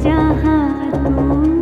जहाँ तू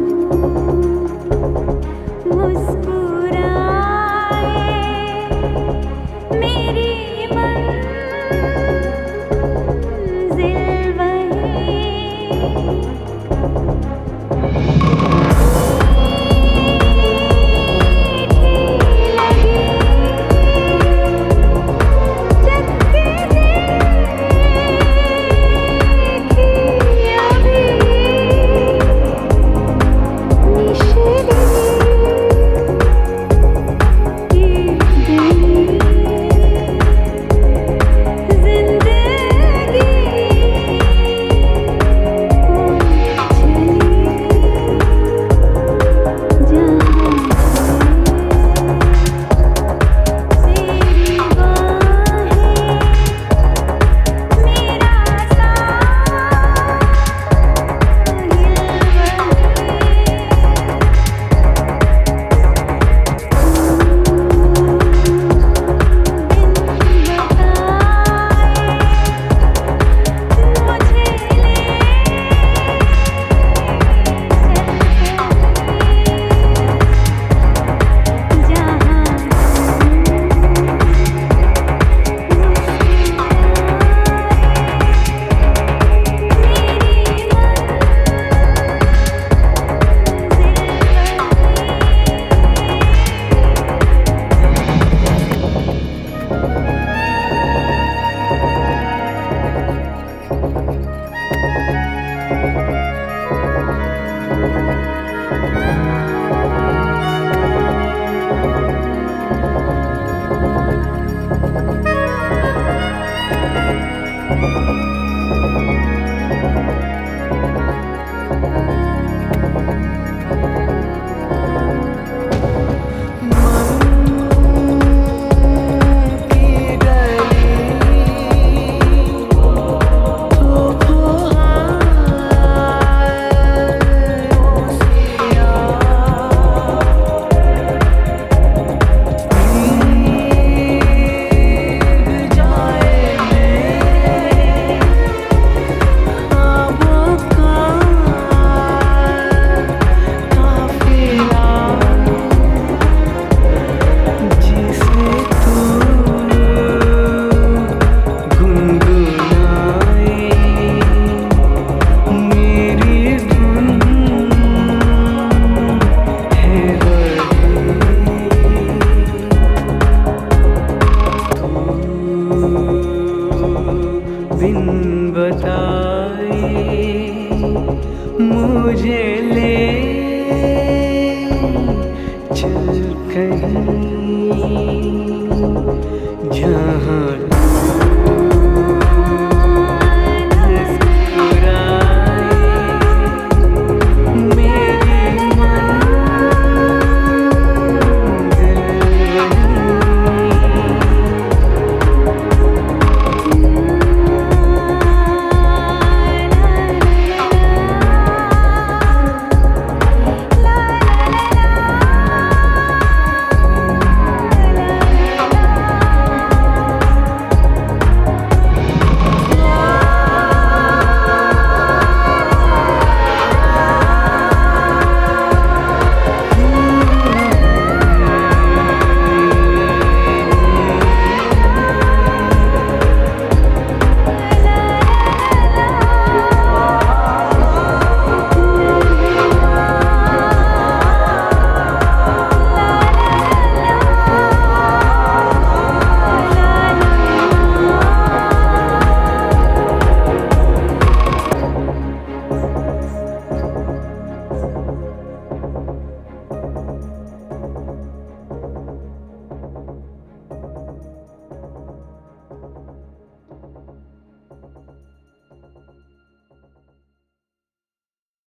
Bible. बिन बताए मुझे ले चल कहीं